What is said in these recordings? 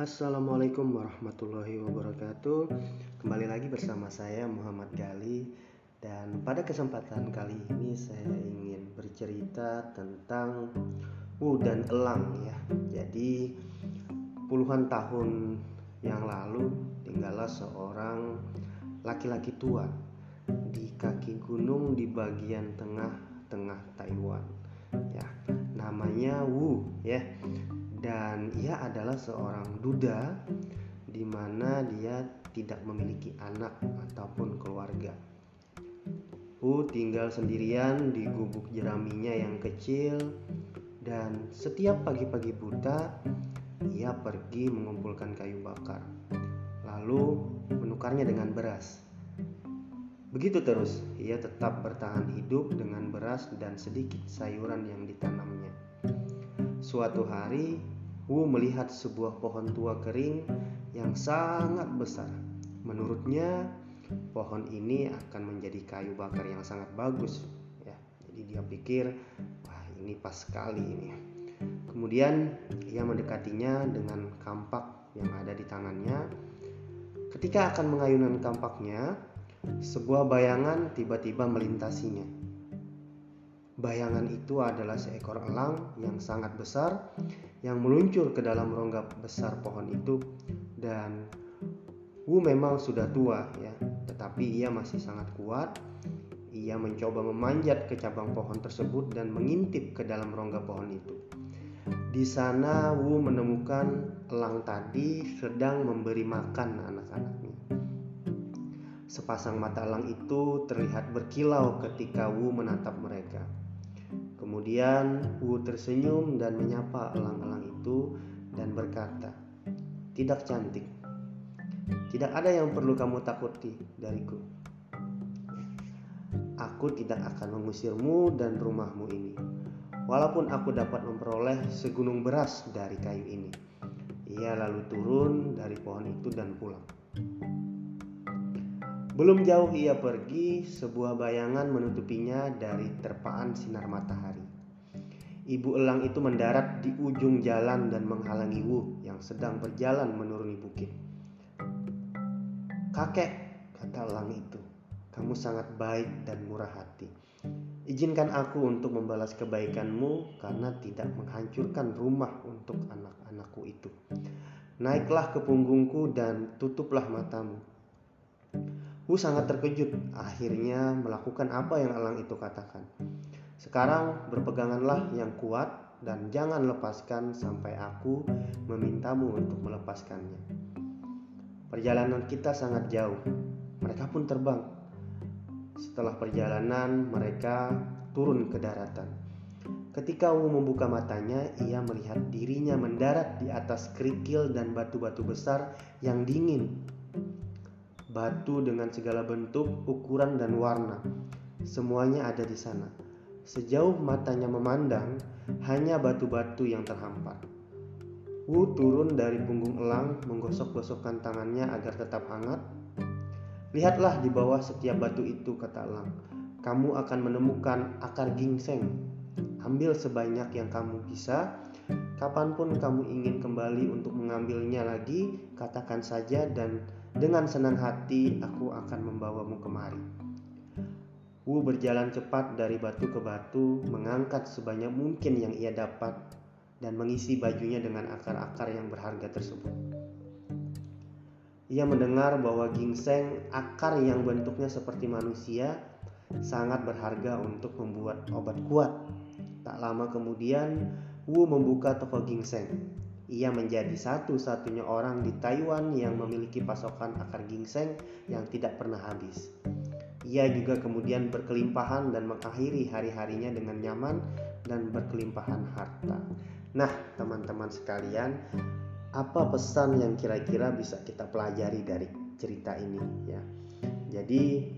Assalamualaikum warahmatullahi wabarakatuh. Kembali lagi bersama saya Muhammad Gali dan pada kesempatan kali ini saya ingin bercerita tentang Wu dan Elang ya. Jadi puluhan tahun yang lalu tinggallah seorang laki-laki tua di kaki gunung di bagian tengah-tengah Taiwan. Ya, namanya Wu ya dan ia adalah seorang duda di mana dia tidak memiliki anak ataupun keluarga. U tinggal sendirian di gubuk jeraminya yang kecil dan setiap pagi-pagi buta ia pergi mengumpulkan kayu bakar lalu menukarnya dengan beras. Begitu terus, ia tetap bertahan hidup dengan beras dan sedikit sayuran yang ditanamnya. Suatu hari, Wu melihat sebuah pohon tua kering yang sangat besar. Menurutnya, pohon ini akan menjadi kayu bakar yang sangat bagus. Ya, jadi dia pikir, wah ini pas sekali ini. Kemudian ia mendekatinya dengan kampak yang ada di tangannya. Ketika akan mengayunkan kampaknya, sebuah bayangan tiba-tiba melintasinya. Bayangan itu adalah seekor elang yang sangat besar yang meluncur ke dalam rongga besar pohon itu dan Wu memang sudah tua ya, tetapi ia masih sangat kuat. Ia mencoba memanjat ke cabang pohon tersebut dan mengintip ke dalam rongga pohon itu. Di sana Wu menemukan elang tadi sedang memberi makan anak-anaknya. Sepasang mata elang itu terlihat berkilau ketika Wu menatap mereka. Kemudian Wu tersenyum dan menyapa elang-elang itu dan berkata, "Tidak cantik. Tidak ada yang perlu kamu takuti dariku. Aku tidak akan mengusirmu dan rumahmu ini. Walaupun aku dapat memperoleh segunung beras dari kayu ini." Ia lalu turun dari pohon itu dan pulang. Belum jauh ia pergi, sebuah bayangan menutupinya dari terpaan sinar matahari. Ibu elang itu mendarat di ujung jalan dan menghalangi Wu yang sedang berjalan menuruni bukit. Kakek, kata elang itu, kamu sangat baik dan murah hati. Izinkan aku untuk membalas kebaikanmu karena tidak menghancurkan rumah untuk anak-anakku itu. Naiklah ke punggungku dan tutuplah matamu. Hu sangat terkejut, akhirnya melakukan apa yang elang itu katakan. Sekarang berpeganganlah yang kuat dan jangan lepaskan sampai aku memintamu untuk melepaskannya. Perjalanan kita sangat jauh. Mereka pun terbang. Setelah perjalanan, mereka turun ke daratan. Ketika Wu membuka matanya, ia melihat dirinya mendarat di atas kerikil dan batu-batu besar yang dingin batu dengan segala bentuk, ukuran, dan warna. Semuanya ada di sana. Sejauh matanya memandang, hanya batu-batu yang terhampar. Wu turun dari punggung elang, menggosok-gosokkan tangannya agar tetap hangat. Lihatlah di bawah setiap batu itu, kata elang. Kamu akan menemukan akar gingseng. Ambil sebanyak yang kamu bisa. Kapan pun kamu ingin kembali untuk mengambilnya lagi, katakan saja dan dengan senang hati aku akan membawamu kemari. Wu berjalan cepat dari batu ke batu, mengangkat sebanyak mungkin yang ia dapat dan mengisi bajunya dengan akar-akar yang berharga tersebut. Ia mendengar bahwa gingseng, akar yang bentuknya seperti manusia, sangat berharga untuk membuat obat kuat. Tak lama kemudian, Wu membuka toko gingseng. Ia menjadi satu-satunya orang di Taiwan yang memiliki pasokan akar ginseng yang tidak pernah habis. Ia juga kemudian berkelimpahan dan mengakhiri hari-harinya dengan nyaman dan berkelimpahan harta. Nah, teman-teman sekalian, apa pesan yang kira-kira bisa kita pelajari dari cerita ini ya? Jadi,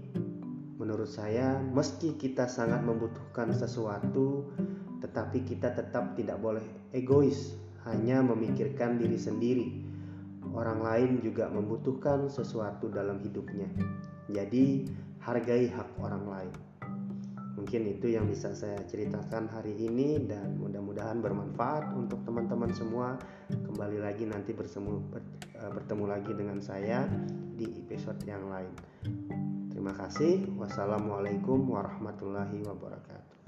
menurut saya, meski kita sangat membutuhkan sesuatu, tetapi kita tetap tidak boleh egois hanya memikirkan diri sendiri. Orang lain juga membutuhkan sesuatu dalam hidupnya. Jadi, hargai hak orang lain. Mungkin itu yang bisa saya ceritakan hari ini dan mudah-mudahan bermanfaat untuk teman-teman semua. Kembali lagi nanti bersemu, eh, bertemu lagi dengan saya di episode yang lain. Terima kasih. Wassalamualaikum warahmatullahi wabarakatuh.